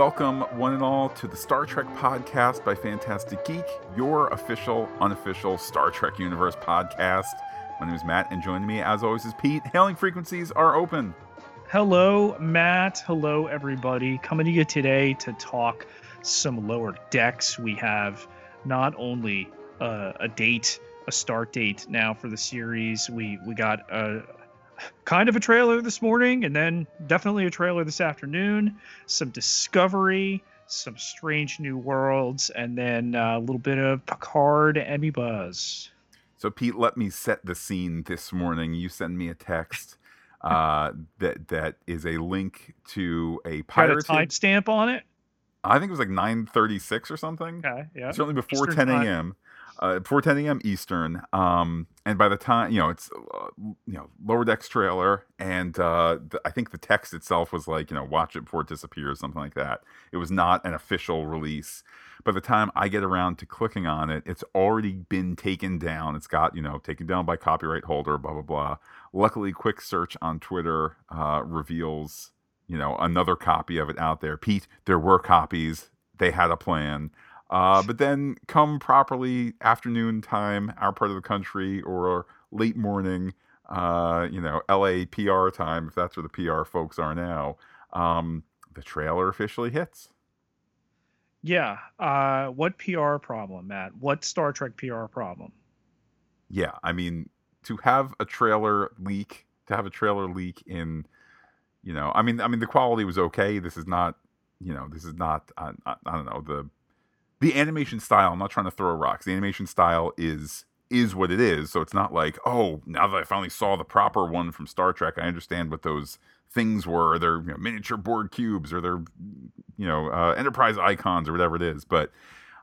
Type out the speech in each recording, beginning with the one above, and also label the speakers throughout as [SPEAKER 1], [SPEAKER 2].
[SPEAKER 1] Welcome, one and all, to the Star Trek podcast by Fantastic Geek, your official, unofficial Star Trek Universe podcast. My name is Matt, and joining me, as always, is Pete. Hailing frequencies are open.
[SPEAKER 2] Hello, Matt. Hello, everybody. Coming to you today to talk some lower decks. We have not only uh, a date, a start date now for the series. We we got a kind of a trailer this morning, and then definitely a trailer this afternoon. Some Discovery, some Strange New Worlds, and then a little bit of Picard Emmy buzz.
[SPEAKER 1] So, Pete, let me set the scene this morning. You send me a text uh, that that is a link to a pirate
[SPEAKER 2] timestamp on it.
[SPEAKER 1] I think it was like 9:36 or something.
[SPEAKER 2] Okay, yeah.
[SPEAKER 1] Certainly before Eastern 10 a.m uh, 4:10 a.m. Eastern. Um, and by the time you know it's uh, you know lower decks trailer, and uh, the, I think the text itself was like you know watch it before it disappears, something like that. It was not an official release. By the time I get around to clicking on it, it's already been taken down. It's got you know taken down by copyright holder, blah blah blah. Luckily, quick search on Twitter uh, reveals you know another copy of it out there. Pete, there were copies. They had a plan. Uh, but then come properly afternoon time, our part of the country, or late morning, uh, you know, LA PR time, if that's where the PR folks are now, um, the trailer officially hits.
[SPEAKER 2] Yeah. Uh, what PR problem, Matt? What Star Trek PR problem?
[SPEAKER 1] Yeah. I mean, to have a trailer leak, to have a trailer leak in, you know, I mean, I mean, the quality was okay. This is not, you know, this is not, I, I, I don't know, the the animation style, I'm not trying to throw rocks. The animation style is is what it is. So it's not like, oh, now that I finally saw the proper one from Star Trek, I understand what those things were. They're you know, miniature Borg cubes or they're you know uh, Enterprise icons or whatever it is. But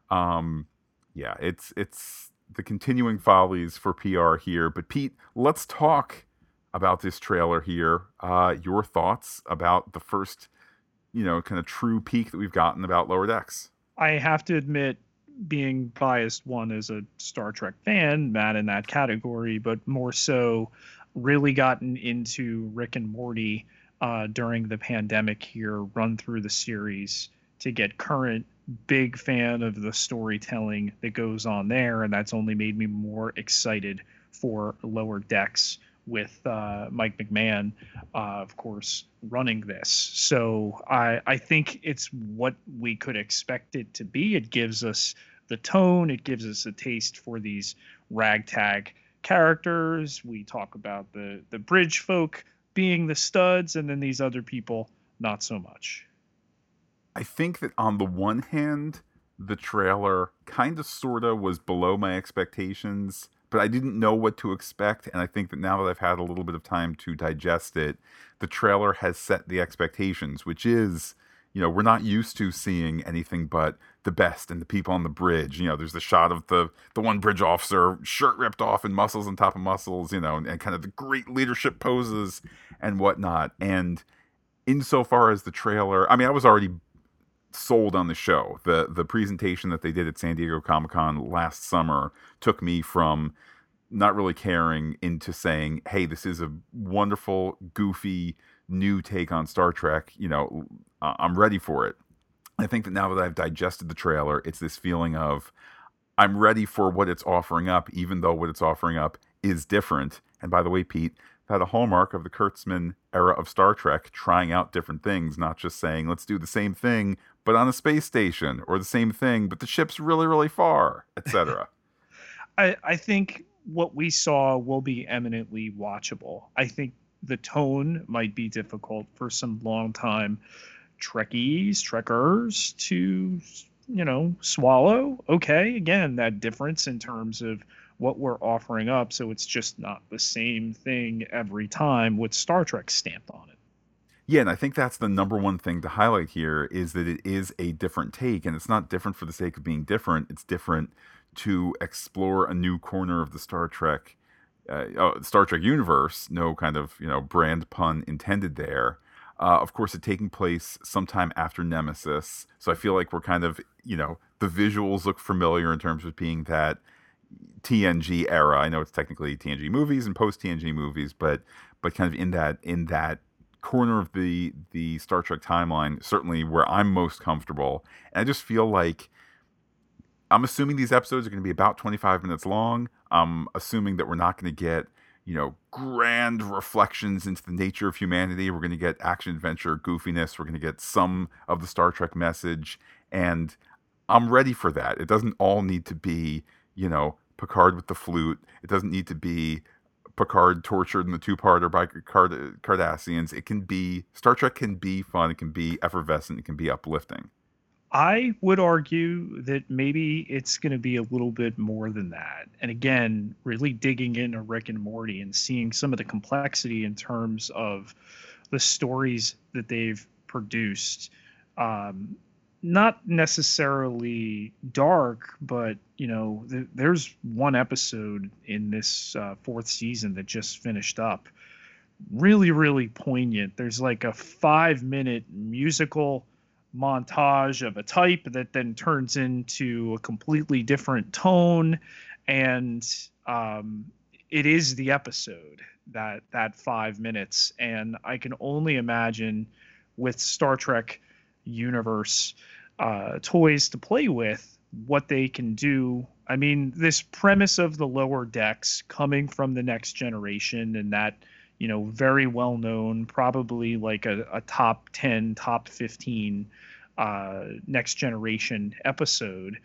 [SPEAKER 1] um, yeah, it's it's the continuing follies for PR here. But Pete, let's talk about this trailer here. Uh, your thoughts about the first, you know, kind of true peek that we've gotten about Lower Decks.
[SPEAKER 2] I have to admit, being biased one as a Star Trek fan, Matt in that category, but more so really gotten into Rick and Morty uh, during the pandemic here, run through the series to get current. Big fan of the storytelling that goes on there, and that's only made me more excited for Lower Decks with uh, Mike McMahan, uh, of course, running this. So I, I think it's what we could expect it to be. It gives us the tone, it gives us a taste for these ragtag characters. We talk about the, the bridge folk being the studs, and then these other people, not so much.
[SPEAKER 1] I think that on the one hand, the trailer kind of sort of was below my expectations but I didn't know what to expect. And I think that now that I've had a little bit of time to digest it, the trailer has set the expectations, which is, you know, we're not used to seeing anything but the best and the people on the bridge. You know, there's the shot of the the one bridge officer, shirt ripped off and muscles on top of muscles, you know, and, and kind of the great leadership poses and whatnot. And insofar as the trailer, I mean, I was already sold on the show. The the presentation that they did at San Diego Comic Con last summer took me from not really caring into saying, "Hey, this is a wonderful, goofy new take on Star Trek." You know, I'm ready for it. I think that now that I've digested the trailer, it's this feeling of I'm ready for what it's offering up, even though what it's offering up is different. And by the way, Pete, had a hallmark of the Kurtzman era of Star Trek, trying out different things, not just saying, let's do the same thing, but on a space station, or the same thing, but the ship's really, really far, etc.
[SPEAKER 2] I, I think what we saw will be eminently watchable. I think the tone might be difficult for some long time Trekkies, Trekkers to, you know, swallow. Okay, again, that difference in terms of what we're offering up. So it's just not the same thing every time with Star Trek stamped on it.
[SPEAKER 1] Yeah, and I think that's the number one thing to highlight here is that it is a different take, and it's not different for the sake of being different. It's different to explore a new corner of the Star Trek, uh, oh, Star Trek universe. No kind of you know brand pun intended there. Uh, of course, it taking place sometime after Nemesis, so I feel like we're kind of you know the visuals look familiar in terms of being that TNG era. I know it's technically TNG movies and post TNG movies, but but kind of in that in that corner of the the Star Trek timeline, certainly where I'm most comfortable. And I just feel like I'm assuming these episodes are going to be about 25 minutes long. I'm assuming that we're not going to get, you know, grand reflections into the nature of humanity. We're going to get action adventure goofiness. We're going to get some of the Star Trek message. And I'm ready for that. It doesn't all need to be, you know, Picard with the flute. It doesn't need to be Picard tortured in the two-parter by Card- Cardassians. It can be Star Trek can be fun. It can be effervescent. It can be uplifting.
[SPEAKER 2] I would argue that maybe it's going to be a little bit more than that. And again, really digging into Rick and Morty and seeing some of the complexity in terms of the stories that they've produced. Um, not necessarily dark, but you know, th- there's one episode in this uh, fourth season that just finished up, really, really poignant. There's like a five minute musical montage of a type that then turns into a completely different tone, and um, it is the episode that that five minutes, and I can only imagine with Star Trek universe uh, toys to play with, what they can do. I mean, this premise of the lower decks coming from the next generation and that, you know, very well known, probably like a, a top 10, top 15 uh, next generation episode.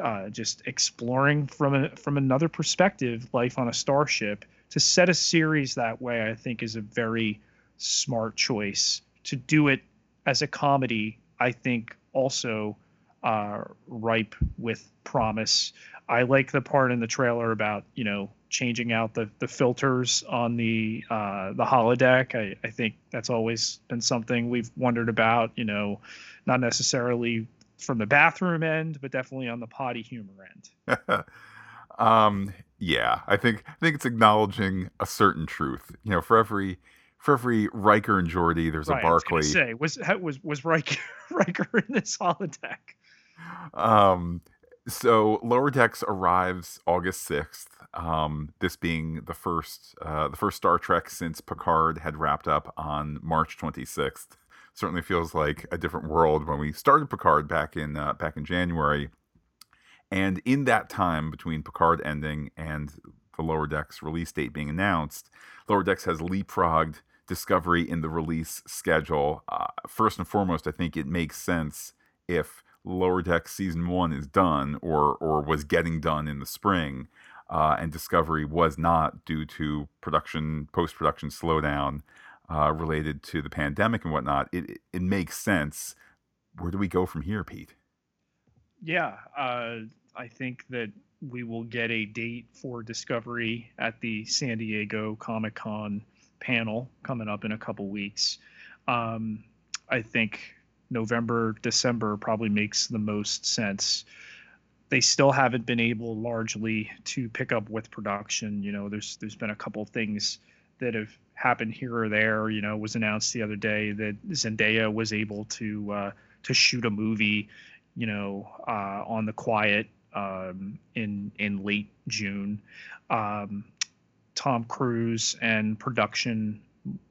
[SPEAKER 2] Uh, just exploring from a, from another perspective, life on a starship. To set a series that way, I think, is a very smart choice. To do it as a comedy, I think, also uh, ripe with promise. I like the part in the trailer about you know changing out the, the filters on the uh, the holodeck. I, I think that's always been something we've wondered about. You know, not necessarily from the bathroom end, but definitely on the potty humor end.
[SPEAKER 1] um, yeah, I think I think it's acknowledging a certain truth. You know, for every for every Riker and Geordi, there's right, a Barclay.
[SPEAKER 2] say was was was Riker Riker in this holodeck?
[SPEAKER 1] Um, so Lower Decks arrives August sixth. Um, this being the first uh, the first Star Trek since Picard had wrapped up on March twenty sixth. Certainly feels like a different world when we started Picard back in uh, back in January. And in that time between Picard ending and the Lower Decks release date being announced, Lower Decks has leapfrogged Discovery in the release schedule. Uh, first and foremost, I think it makes sense if Lower Decks season one is done or or was getting done in the spring, uh, and Discovery was not due to production post production slowdown uh, related to the pandemic and whatnot. It it makes sense. Where do we go from here, Pete?
[SPEAKER 2] Yeah, uh, I think that we will get a date for Discovery at the San Diego Comic Con panel coming up in a couple weeks. Um, I think November, December probably makes the most sense. They still haven't been able largely to pick up with production. You know, there's there's been a couple things that have happened here or there. You know, was announced the other day that Zendaya was able to uh, to shoot a movie, you know, uh, on the quiet um, in in late June. Um, Tom Cruise and production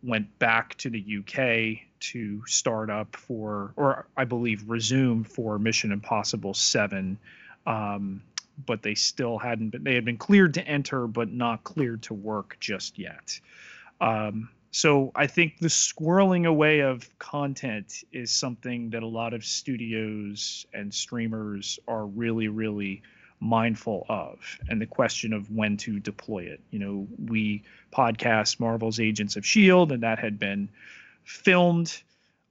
[SPEAKER 2] went back to the UK to start up for, or I believe resume for Mission Impossible 7. Um, but they still hadn't been, they had been cleared to enter, but not cleared to work just yet. Um, so I think the squirreling away of content is something that a lot of studios and streamers are really, really mindful of and the question of when to deploy it. You know, we podcast Marvel's Agents of S.H.I.E.L.D., and that had been filmed,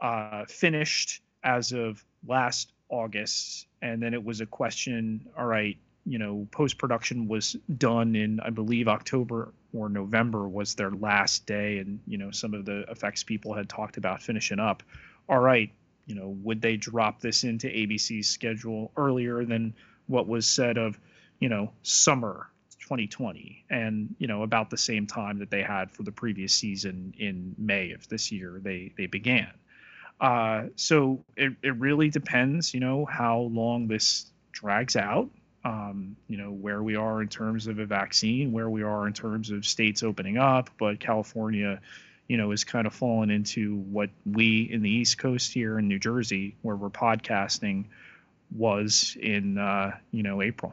[SPEAKER 2] uh, finished as of last August. And then it was a question all right, you know, post production was done in, I believe, October or November was their last day. And, you know, some of the effects people had talked about finishing up. All right, you know, would they drop this into ABC's schedule earlier than what was said of, you know, summer 2020 and you know about the same time that they had for the previous season in May of this year they they began. Uh, so it, it really depends, you know, how long this drags out. Um, you know where we are in terms of a vaccine, where we are in terms of states opening up, but California, you know, is kind of fallen into what we in the East Coast here in New Jersey, where we're podcasting, was in uh, you know April.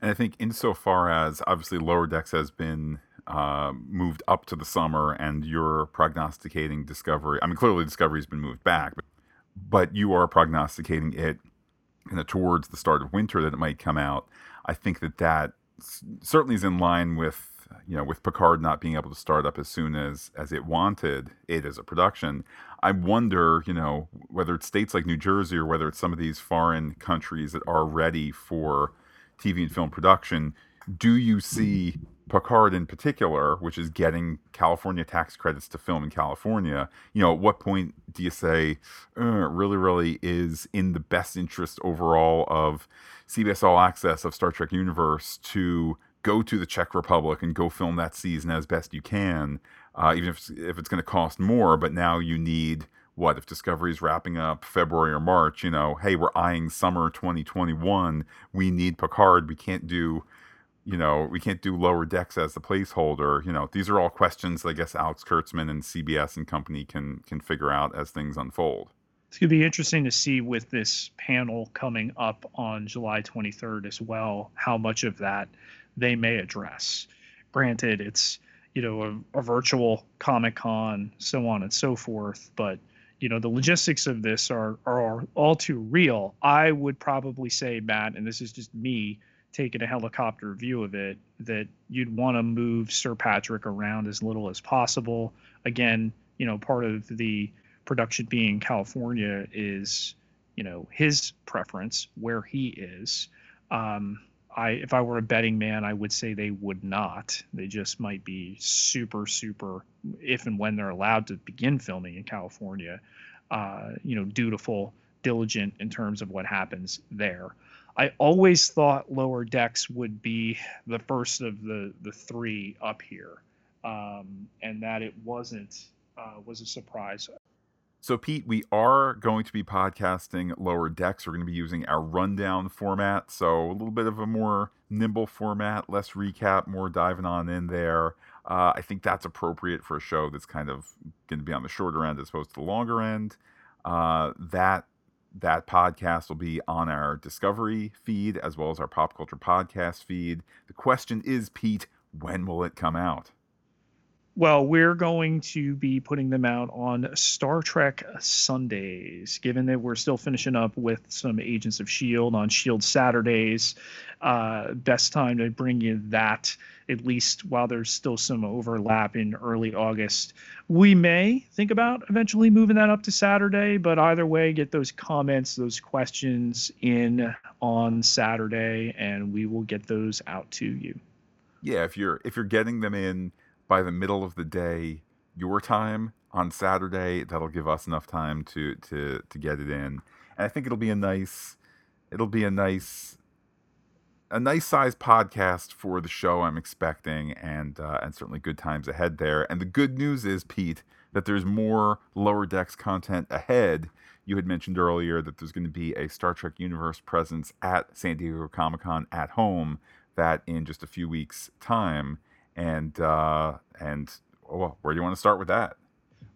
[SPEAKER 1] And I think insofar as obviously Lower Decks has been uh, moved up to the summer, and you're prognosticating Discovery. I mean, clearly Discovery's been moved back, but, but you are prognosticating it you know, towards the start of winter that it might come out. I think that that certainly is in line with you know with Picard not being able to start up as soon as as it wanted it as a production. I wonder, you know, whether it's states like New Jersey or whether it's some of these foreign countries that are ready for TV and film production. Do you see Picard in particular, which is getting California tax credits to film in California, you know, at what point do you say, uh, really, really is in the best interest overall of CBS All Access of Star Trek Universe to go to the Czech Republic and go film that season as best you can, uh, even if, if it's going to cost more, but now you need what if Discovery is wrapping up February or March? You know, hey, we're eyeing summer 2021. We need Picard. We can't do you know, we can't do lower decks as the placeholder. You know, these are all questions I guess Alex Kurtzman and CBS and company can can figure out as things unfold.
[SPEAKER 2] It's going to be interesting to see with this panel coming up on July 23rd as well, how much of that they may address. Granted, it's you know a, a virtual Comic Con, so on and so forth, but you know the logistics of this are are all too real. I would probably say, Matt, and this is just me taking a helicopter view of it that you'd want to move Sir Patrick around as little as possible. Again, you know, part of the production being California is, you know, his preference where he is. Um, I, if I were a betting man, I would say they would not. They just might be super, super, if and when they're allowed to begin filming in California, uh, you know, dutiful, diligent in terms of what happens there. I always thought lower decks would be the first of the the three up here, um, and that it wasn't uh, was a surprise.
[SPEAKER 1] So, Pete, we are going to be podcasting lower decks. We're going to be using our rundown format, so a little bit of a more nimble format, less recap, more diving on in there. Uh, I think that's appropriate for a show that's kind of going to be on the shorter end as opposed to the longer end. Uh, that that podcast will be on our Discovery feed as well as our Pop Culture Podcast feed. The question is, Pete, when will it come out?
[SPEAKER 2] Well, we're going to be putting them out on Star Trek Sundays, given that we're still finishing up with some Agents of S.H.I.E.L.D. on S.H.I.E.L.D. Saturdays. Uh, best time to bring you that, at least while there's still some overlap in early August. We may think about eventually moving that up to Saturday, but either way, get those comments, those questions in on Saturday, and we will get those out to you.
[SPEAKER 1] Yeah, if you're if you're getting them in by the middle of the day your time on Saturday. That'll give us enough time to to to get it in, and I think it'll be a nice it'll be a nice a nice size podcast for the show I'm expecting, and uh, and certainly good times ahead there. And the good news is, Pete, that there's more lower decks content ahead. You had mentioned earlier that there's going to be a Star Trek Universe presence at San Diego Comic Con at home. That in just a few weeks' time and uh, and oh, where do you want to start with that?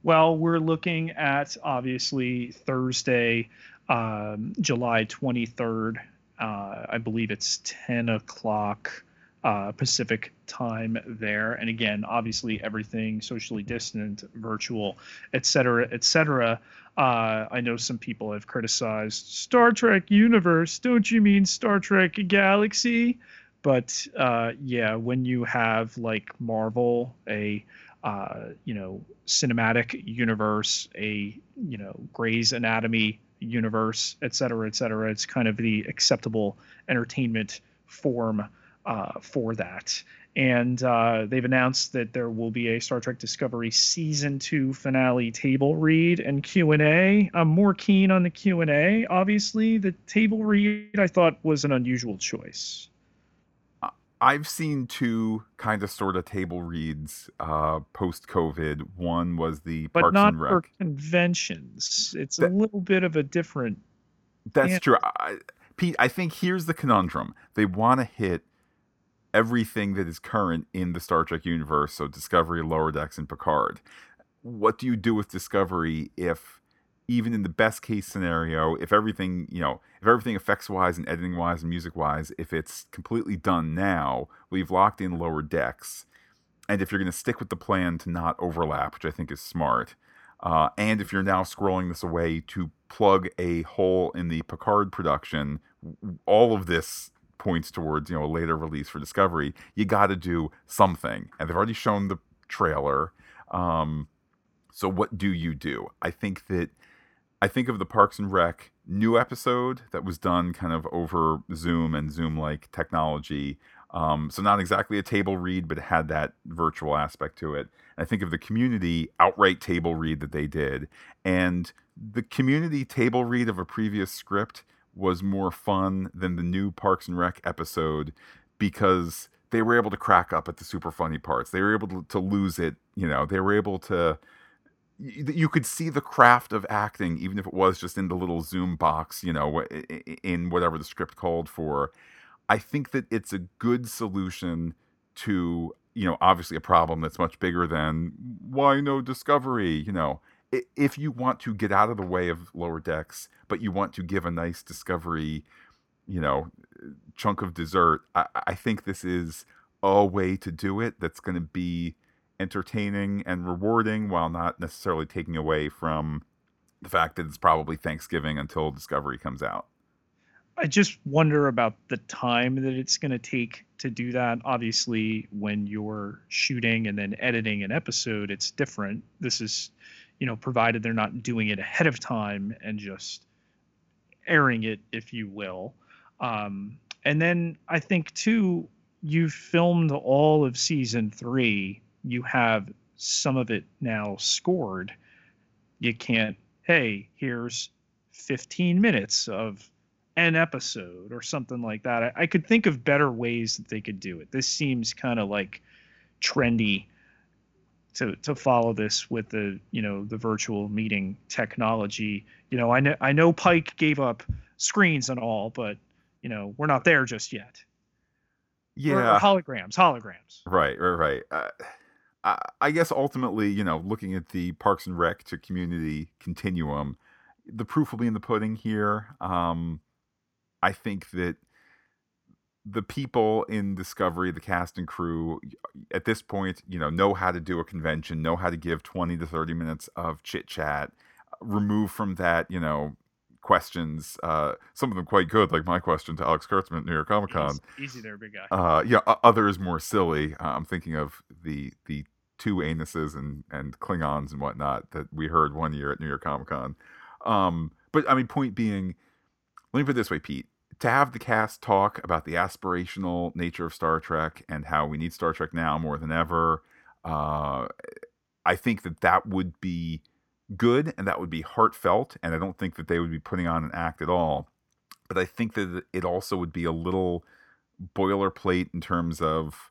[SPEAKER 2] Well, we're looking at obviously Thursday, um, July 23rd. Uh, I believe it's 10 o'clock uh, Pacific time there. And again, obviously everything socially distant, virtual, et cetera, et cetera. Uh, I know some people have criticized Star Trek universe. Don't you mean Star Trek Galaxy? but uh, yeah, when you have like Marvel, a uh, you know cinematic universe, a you know Grey's Anatomy universe, et cetera, et cetera, it's kind of the acceptable entertainment form uh, for that. And uh, they've announced that there will be a Star Trek Discovery season two finale table read and Q and A. I'm more keen on the Q and A. Obviously, the table read I thought was an unusual choice.
[SPEAKER 1] I've seen two kind of sort of table reads uh, post COVID. One was the
[SPEAKER 2] but
[SPEAKER 1] Parks
[SPEAKER 2] not
[SPEAKER 1] and Rec.
[SPEAKER 2] for conventions. It's that, a little bit of a different.
[SPEAKER 1] That's true, I, Pete. I think here's the conundrum: they want to hit everything that is current in the Star Trek universe, so Discovery, Lower Decks, and Picard. what do you do with Discovery if even in the best case scenario, if everything, you know, if everything effects wise and editing wise and music wise, if it's completely done now, we've locked in lower decks. And if you're going to stick with the plan to not overlap, which I think is smart, uh, and if you're now scrolling this away to plug a hole in the Picard production, all of this points towards you know a later release for Discovery. You got to do something, and they've already shown the trailer. Um, so what do you do? I think that I think of the Parks and Rec new episode that was done kind of over Zoom and Zoom like technology. Um, so not exactly a table read, but it had that virtual aspect to it. And I think of the community outright table read that they did, and the community table read of a previous script was more fun than the new Parks and Rec episode because they were able to crack up at the super funny parts. They were able to, to lose it. You know, they were able to you could see the craft of acting, even if it was just in the little Zoom box, you know, in whatever the script called for. I think that it's a good solution to, you know, obviously a problem that's much bigger than why no discovery, you know. If you want to get out of the way of lower decks, but you want to give a nice discovery, you know, chunk of dessert, I, I think this is a way to do it that's going to be entertaining and rewarding while not necessarily taking away from the fact that it's probably Thanksgiving until Discovery comes out.
[SPEAKER 2] I just wonder about the time that it's going to take to do that. Obviously, when you're shooting and then editing an episode, it's different. This is, you know, provided they're not doing it ahead of time and just airing it, if you will. Um, and then I think, too, you've filmed all of season three you have some of it now scored, you can't, hey, here's 15 minutes of an episode or something like that. I, I could think of better ways that they could do it. This seems kind of like trendy to to follow this with the you know the virtual meeting technology. You know, I know I know Pike gave up screens and all, but you know we're not there just yet.
[SPEAKER 1] Yeah,
[SPEAKER 2] or, or holograms, holograms.
[SPEAKER 1] Right, right, right. Uh, I guess ultimately, you know, looking at the Parks and Rec to community continuum, the proof will be in the pudding here. Um, I think that the people in Discovery, the cast and crew, at this point, you know, know how to do a convention, know how to give 20 to 30 minutes of chit chat, remove from that, you know, questions, uh, some of them quite good, like my question to Alex Kurtzman at New York Comic Con.
[SPEAKER 2] Easy, easy, there, big guy.
[SPEAKER 1] Uh, yeah, others more silly. Uh, I'm thinking of the the two anuses and and Klingons and whatnot that we heard one year at New York Comic Con. Um, but I mean, point being, let me put it this way, Pete. To have the cast talk about the aspirational nature of Star Trek and how we need Star Trek now more than ever, uh, I think that that would be good and that would be heartfelt. And I don't think that they would be putting on an act at all. But I think that it also would be a little boilerplate in terms of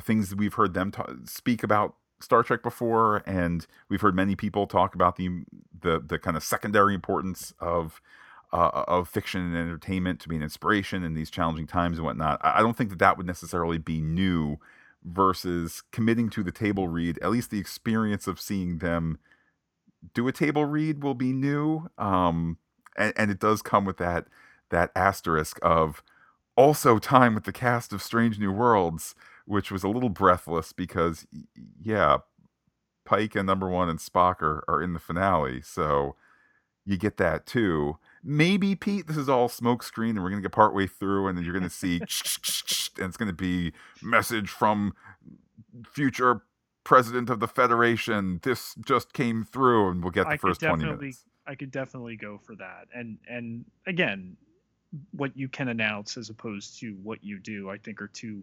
[SPEAKER 1] things we've heard them ta- speak about Star Trek before, and we've heard many people talk about the the the kind of secondary importance of uh, of fiction and entertainment to be an inspiration in these challenging times and whatnot. I don't think that that would necessarily be new versus committing to the table read. At least the experience of seeing them do a table read will be new, um, and, and it does come with that that asterisk of also time with the cast of Strange New Worlds which was a little breathless because, yeah, Pike and Number One and Spock are, are in the finale, so you get that too. Maybe Pete, this is all smokescreen, and we're gonna get partway through, and then you're gonna see, and it's gonna be message from future president of the federation. This just came through, and we'll get the I first twenty minutes.
[SPEAKER 2] I could definitely go for that, and and again, what you can announce as opposed to what you do, I think, are two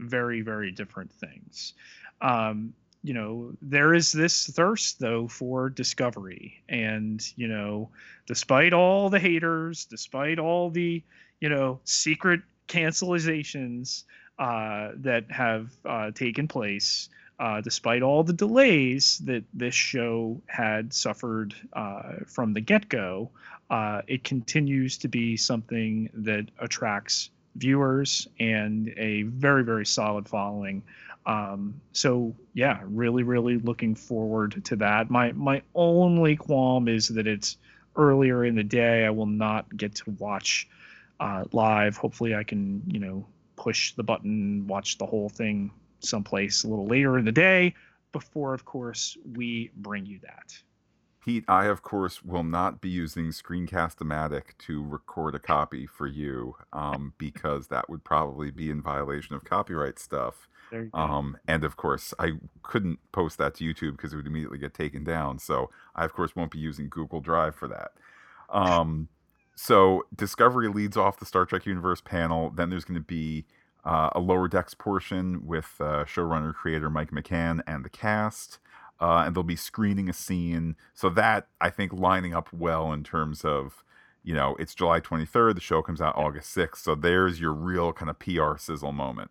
[SPEAKER 2] very very different things um, you know there is this thirst though for discovery and you know despite all the haters despite all the you know secret cancelizations uh, that have uh, taken place uh, despite all the delays that this show had suffered uh, from the get-go uh, it continues to be something that attracts viewers and a very very solid following Um, so yeah, really, really looking forward to that. My my only qualm is that it's earlier in the day. I will not get to watch uh, live. Hopefully, I can you know push the button, watch the whole thing someplace a little later in the day before, of course, we bring you that.
[SPEAKER 1] Pete, I of course will not be using Screencast-O-Matic to record a copy for you um, because that would probably be in violation of copyright stuff. Um, and of course, I couldn't post that to YouTube because it would immediately get taken down. So I, of course, won't be using Google Drive for that. Um, so Discovery leads off the Star Trek Universe panel. Then there's going to be uh, a lower decks portion with uh, showrunner creator Mike McMahan and the cast. Uh, and they'll be screening a scene. So that I think lining up well in terms of, you know, it's July 23rd. The show comes out August 6th. So there's your real kind of PR sizzle moment.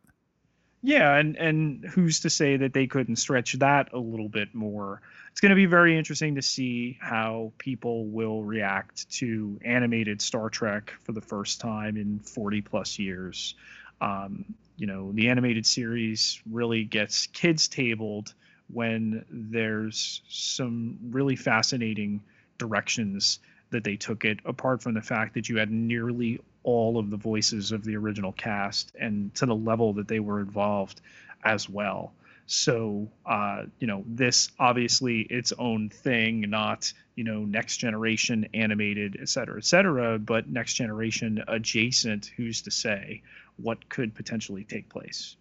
[SPEAKER 2] Yeah, and and who's to say that they couldn't stretch that a little bit more? It's going to be very interesting to see how people will react to animated Star Trek for the first time in 40 plus years. Um, you know, the animated series really gets kids tabled when there's some really fascinating directions that they took it, apart from the fact that you had nearly all of the voices of the original cast and to the level that they were involved as well. So, uh, you know, this obviously its own thing, not, you know, next generation animated, et cetera, et cetera, but next generation adjacent, who's to say what could potentially take place.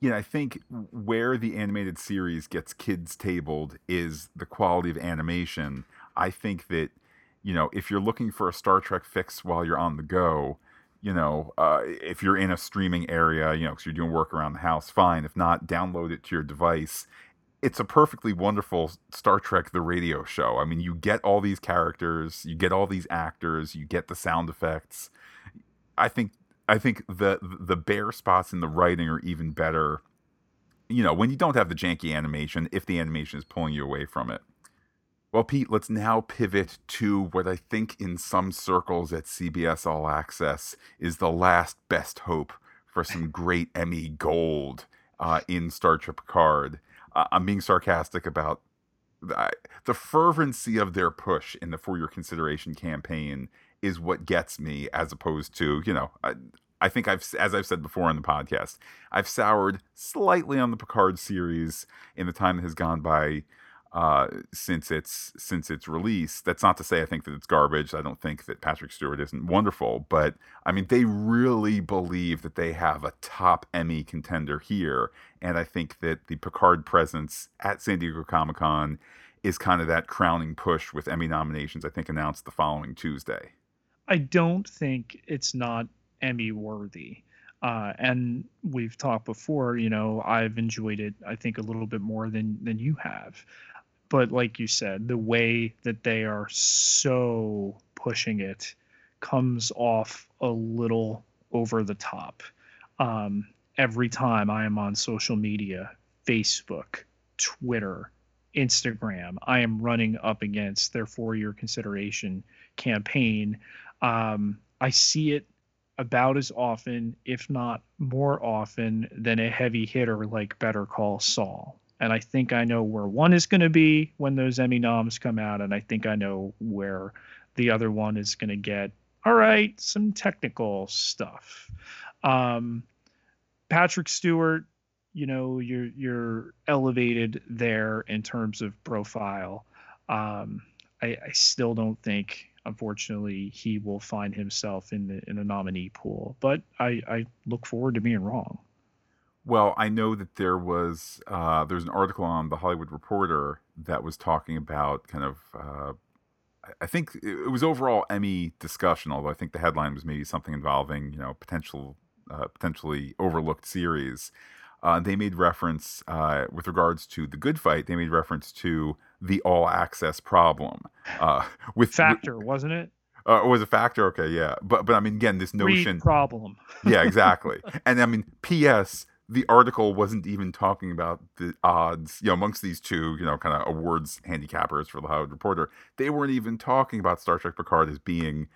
[SPEAKER 1] Yeah, I think where the animated series gets kids tabled is the quality of animation. I think that you know, if you're looking for a Star Trek fix while you're on the go, you know, uh, if you're in a streaming area, you know, because you're doing work around the house, fine. If not, download it to your device. It's a perfectly wonderful Star Trek the radio show. I mean, you get all these characters, you get all these actors, you get the sound effects. I think I think the the bare spots in the writing are even better. You know, when you don't have the janky animation, if the animation is pulling you away from it. Well, Pete, let's now pivot to what I think in some circles at CBS All Access is the last best hope for some great Emmy gold uh, in Star Trek Picard. Uh, I'm being sarcastic about the, the fervency of their push in the For Your Consideration campaign is what gets me, as opposed to, you know, I, I think I've, as I've said before on the podcast, I've soured slightly on the Picard series in the time that has gone by uh, since its since its release. That's not to say I think that it's garbage. I don't think that Patrick Stewart isn't wonderful, but I mean they really believe that they have a top Emmy contender here, and I think that the Picard presence at San Diego Comic Con is kind of that crowning push with Emmy nominations. I think announced the following Tuesday.
[SPEAKER 2] I don't think it's not Emmy worthy. Uh, and we've talked before, you know, I've enjoyed it, I think, a little bit more than than you have but like you said, the way that they are so pushing it comes off a little over the top. Um, every time I am on social media, Facebook, Twitter, Instagram, I am running up against their four year consideration campaign. Um, I see it about as often, if not more often, than a heavy hitter like Better Call Saul and I think I know where one is going to be when those Emmy noms come out, and I think I know where the other one is going to get. All right, some technical stuff. Um, Patrick Stewart, you know, you're you're elevated there in terms of profile. Um, I, I still don't think, unfortunately, he will find himself in the in a nominee pool. But I, I look forward to being wrong.
[SPEAKER 1] Well, I know that there was uh, there's an article on the Hollywood Reporter that was talking about kind of uh, I think it was overall Emmy discussion, although I think the headline was maybe something involving you know potential uh, potentially overlooked series. Uh, they made reference uh, with regards to the Good Fight. They made reference to the all access problem uh, with
[SPEAKER 2] factor, wasn't it?
[SPEAKER 1] Uh, was a factor, okay, yeah, but but I mean, again, this notion
[SPEAKER 2] problem,
[SPEAKER 1] yeah, exactly, and I mean, P.S the article wasn't even talking about the odds, you know, amongst these two, you know, kind of awards handicappers for the Hollywood Reporter. They weren't even talking about Star Trek Picard as being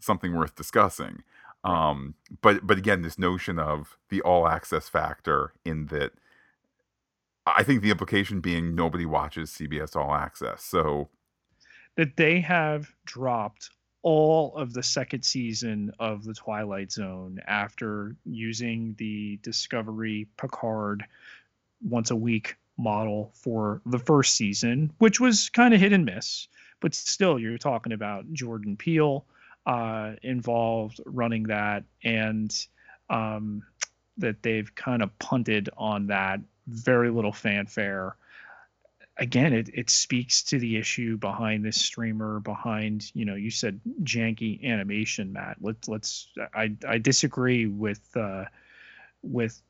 [SPEAKER 1] something worth discussing. Um, but but again, this notion of the all access factor in that I think the implication being nobody watches CBS All Access. So
[SPEAKER 2] that they have dropped all of the second season of the Twilight Zone after using the Discovery Picard once a week model for the first season, which was kind of hit and miss. But still, you're talking about Jordan Peele uh, involved running that, and um, that they've kind of punted on that. Very little fanfare again, it, it speaks to the issue behind this streamer, behind you know, you said janky animation, Matt. Let's let's I I disagree with uh, with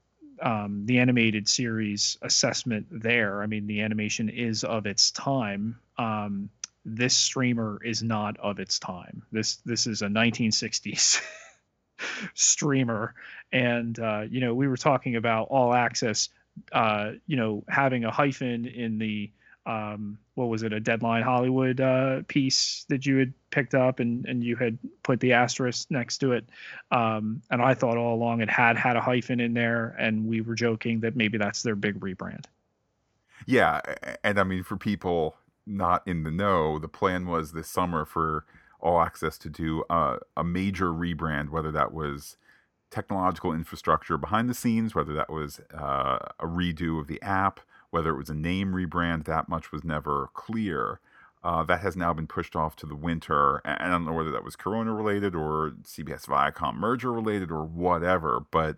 [SPEAKER 2] um, the animated series assessment there. I mean, the animation is of its time. Um, this streamer is not of its time. This this is a 1960s streamer, and uh, you know we were talking about all access uh, you know, having a hyphen in the um, what was it, a Deadline Hollywood uh, piece that you had picked up and, and you had put the asterisk next to it. Um, and I thought all along it had had a hyphen in there, and we were joking that maybe that's their big rebrand.
[SPEAKER 1] Yeah, and I mean for people not in the know, the plan was this summer for All Access to do a, a major rebrand, whether that was technological infrastructure behind the scenes, whether that was uh, a redo of the app, whether it was a name rebrand, that much was never clear. Uh, that has now been pushed off to the winter. And I don't know whether that was Corona related or CBS Viacom merger related or whatever. But,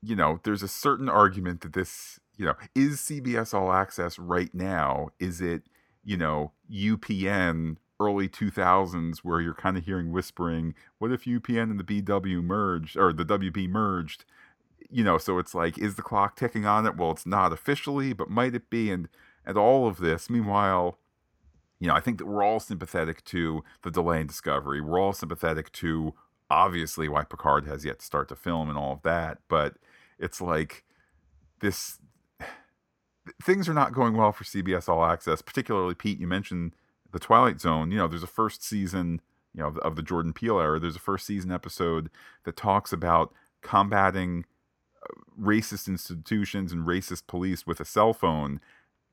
[SPEAKER 1] you know, there's a certain argument that this, you know, is CBS All Access right now? Is it, you know, UPN early 2000s where you're kind of hearing whispering, what if UPN and the BW merged or the WB merged? You know, so it's like, is the clock ticking on it? Well, it's not officially, but might it be? And and all of this. Meanwhile, you know, I think that we're all sympathetic to the delay in discovery. We're all sympathetic to obviously why Picard has yet to start to film and all of that. But it's like this things are not going well for CBS All Access, particularly Pete. You mentioned the Twilight Zone, you know, there's a first season, you know, of the Jordan Peele era. There's a first season episode that talks about combating uh, racist institutions and racist police with a cell phone.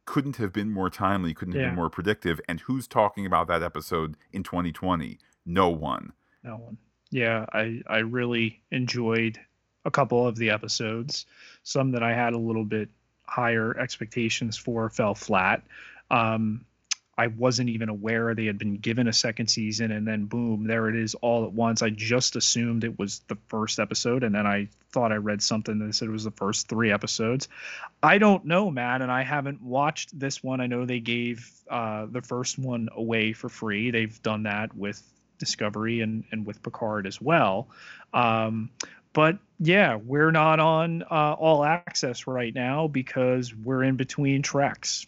[SPEAKER 1] Couldn't have been more timely, couldn't have yeah. been more predictive. And who's talking about that episode in 2020? No one.
[SPEAKER 2] No one. Yeah, I I really enjoyed a couple of the episodes. Some that I had a little bit higher expectations for fell flat. Um, I wasn't even aware they had been given a second season, and then boom, there it is all at once. I just assumed it was the first episode, and then I thought I read something that said it was the first three episodes. I don't know, Matt, and I haven't watched this one. I know they gave uh, the first one away for free. They've done that with Discovery and and with Picard as well. Um, but yeah, we're not on uh, all access right now because we're in between tracks.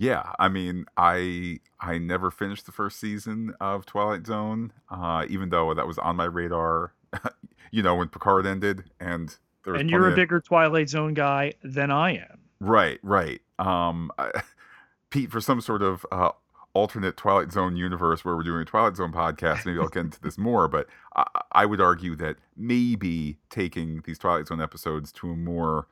[SPEAKER 1] Yeah, I mean, I I never finished the first season of Twilight Zone, uh, even though that was on my radar. you know, when Picard ended, and
[SPEAKER 2] there was and you're a bigger of... Twilight Zone guy than I am.
[SPEAKER 1] Right, right. Um, I, Pete, for some sort of uh, alternate Twilight Zone universe where we're doing a Twilight Zone podcast, maybe I'll get into this more. But I, I would argue that maybe taking these Twilight Zone episodes to a more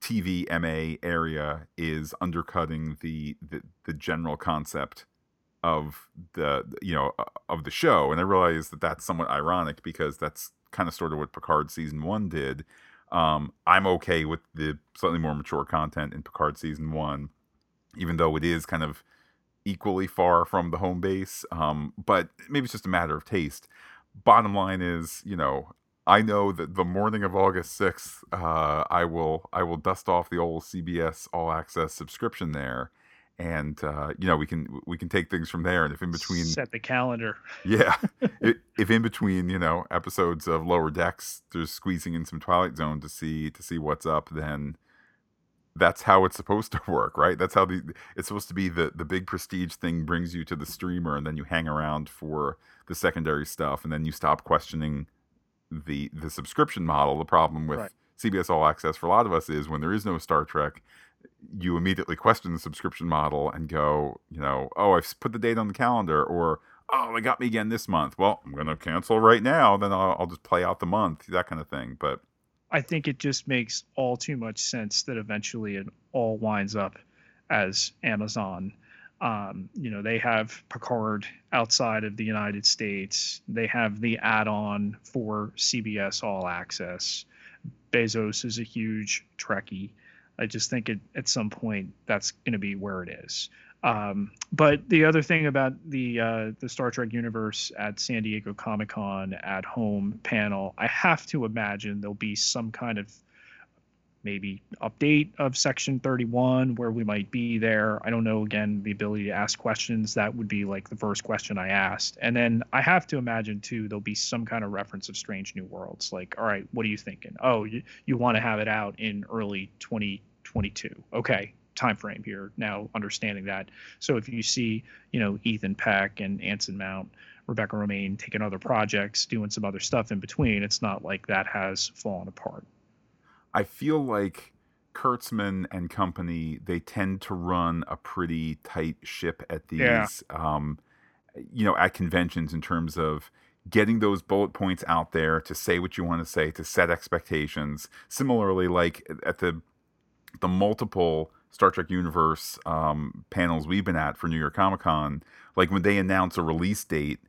[SPEAKER 1] TV MA area is undercutting the, the the general concept of the you know of the show. And i realize that that's somewhat ironic because that's kind of sort of what picard season one did. Um, i'm okay with the slightly more mature content in picard season one even though it is kind of equally far from the home base. Um, but maybe it's just a matter of taste. Bottom line is you know I know that the morning of August sixth, uh, I will I will dust off the old CBS All Access subscription there, and uh, you know we can we can take things from there. And if in between
[SPEAKER 2] set the calendar,
[SPEAKER 1] yeah, if, if in between you know episodes of Lower Decks, there's squeezing in some Twilight Zone to see to see what's up, then that's how it's supposed to work, right? That's how the it's supposed to be the the big prestige thing brings you to the streamer, and then you hang around for the secondary stuff, and then you stop questioning the the subscription model. The problem with right. CBS All Access for a lot of us is when there is no Star Trek, you immediately question the subscription model and go, you know, oh, I've put the date on the calendar, or oh, they got me again this month. Well, I'm going to cancel right now. Then I'll, I'll just play out the month, that kind of thing. But
[SPEAKER 2] I think it just makes all too much sense that eventually it all winds up as Amazon. Um, you know, they have Picard outside of the United States. They have the add-on for CBS All Access. Bezos is a huge Trekkie. I just think it, at some point that's going to be where it is. Um, but the other thing about the uh, the Star Trek universe at San Diego Comic Con at home panel, I have to imagine there'll be some kind of maybe update of Section 31 where we might be there. I don't know. Again, the ability to ask questions that would be like the first question I asked, and then I have to imagine too there'll be some kind of reference of Strange New Worlds. Like, all right, what are you thinking? Oh, you you want to have it out in early 2022? Okay, time frame here now understanding that so if you see you know ethan peck and anson mount rebecca romijn taking other projects doing some other stuff in between it's not like that has fallen apart
[SPEAKER 1] i feel like kurtzman and company they tend to run a pretty tight ship at these yeah. um, you know at conventions in terms of getting those bullet points out there to say what you want to say to set expectations similarly like at the the multiple Star Trek Universe um, panels we've been at for New York Comic Con, like when they announce a release date,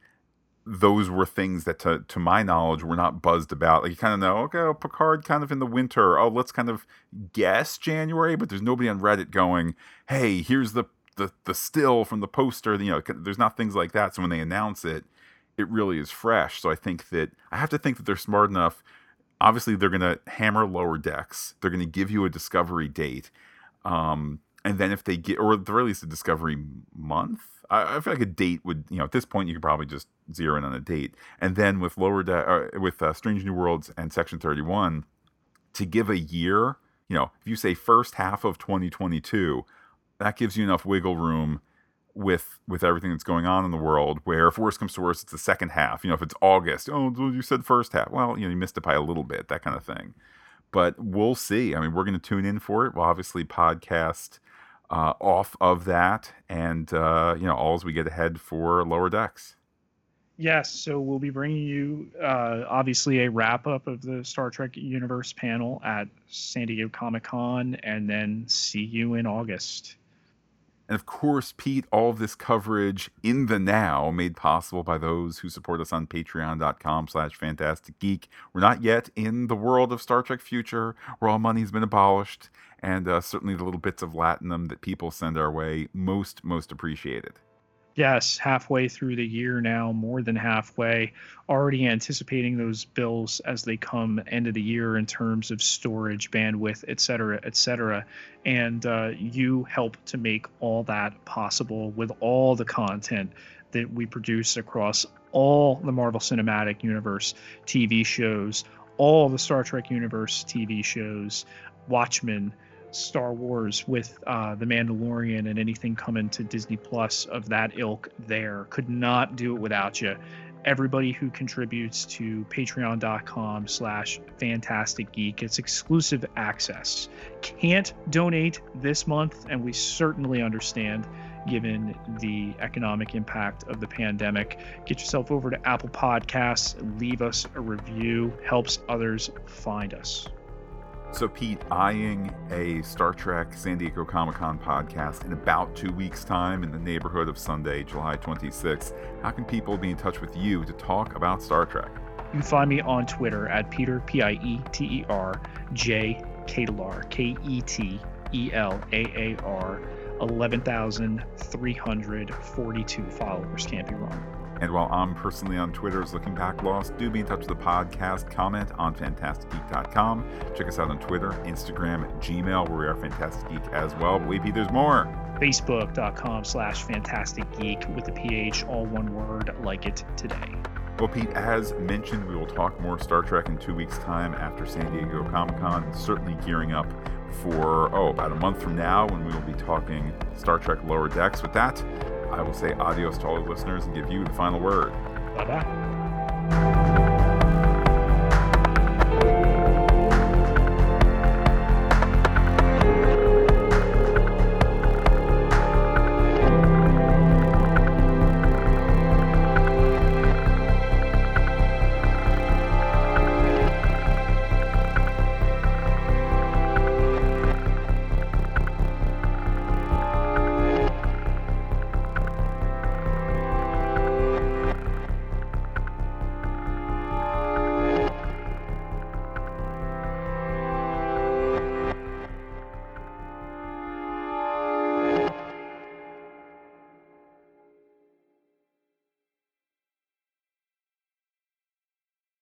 [SPEAKER 1] those were things that, to, to my knowledge, were not buzzed about. Like you kind of know, okay, oh, Picard kind of in the winter. Oh, let's kind of guess January, but there's nobody on Reddit going, hey, here's the the, the still from the poster. You know, there's not things like that. So when they announce it, it really is fresh. So I think that I have to think that they're smart enough. Obviously, they're going to hammer lower decks. They're going to give you a discovery date um, and then if they get, or at the very least, a discovery month. I, I, feel like a date would, you know, at this point you could probably just zero in on a date. And then with lower, de- uh, with uh, Strange New Worlds and Section Thirty One, to give a year, you know, if you say first half of 2022, that gives you enough wiggle room with with everything that's going on in the world. Where if worst comes to worst, it's the second half. You know, if it's August, oh, you said first half. Well, you know, you missed it by a little bit, that kind of thing but we'll see. I mean, we're going to tune in for it. We'll obviously podcast uh, off of that, and uh, you know, all as we get ahead for lower decks.
[SPEAKER 2] Yes, so we'll be bringing you uh, obviously a wrap up of the Star Trek Universe panel at San Diego Comic Con, and then see you in August.
[SPEAKER 1] And of course, Pete, all of this coverage in the now made possible by those who support us on patreon.com slash fantastic geek. We're not yet in the world of Star Trek Future, where all money's been abolished, and uh, certainly the little bits of latinum that people send our way, most, most appreciated
[SPEAKER 2] yes, halfway through the year now, more than halfway, already anticipating those bills as they come end of the year in terms of storage, bandwidth, et cetera, et cetera. And uh, you help to make all that possible with all the content that we produce across all the Marvel Cinematic Universe TV shows, all the Star Trek Universe TV shows, Watchmen Star Wars with uh, The Mandalorian and anything coming to Disney Plus of that ilk there. Could not do it without you. Everybody who contributes to patreon.com slash fantastic geek it's exclusive access. Can't donate this month, and we certainly understand given the economic impact of the pandemic. Get yourself over to Apple Podcasts, leave us a review, helps others find us.
[SPEAKER 1] So, Pete, eyeing a Star Trek San Diego Comic Con podcast in about two weeks' time in the neighborhood of Sunday, July 26th, how can people be in touch with you to talk about Star Trek?
[SPEAKER 2] You can find me on Twitter at Peter, P I E T E R, J Ketelaar, K E T E L A A R, 11,342 followers. Can't be wrong.
[SPEAKER 1] And while I'm personally on Twitter as Looking Back Lost, do be in touch with the podcast. Comment on fantasticgeek.com. Check us out on Twitter, Instagram, Gmail, where we are Fantastic Geek as well. But wait, Pete, there's more.
[SPEAKER 2] Facebook.com slash Fantastic Geek with the PH, all one word, like it today.
[SPEAKER 1] Well, Pete, as mentioned, we will talk more Star Trek in two weeks' time after San Diego Comic Con. Certainly gearing up for, oh, about a month from now when we will be talking Star Trek Lower Decks. With that, I will say adios to all the listeners and give you the final word.
[SPEAKER 2] Bye bye.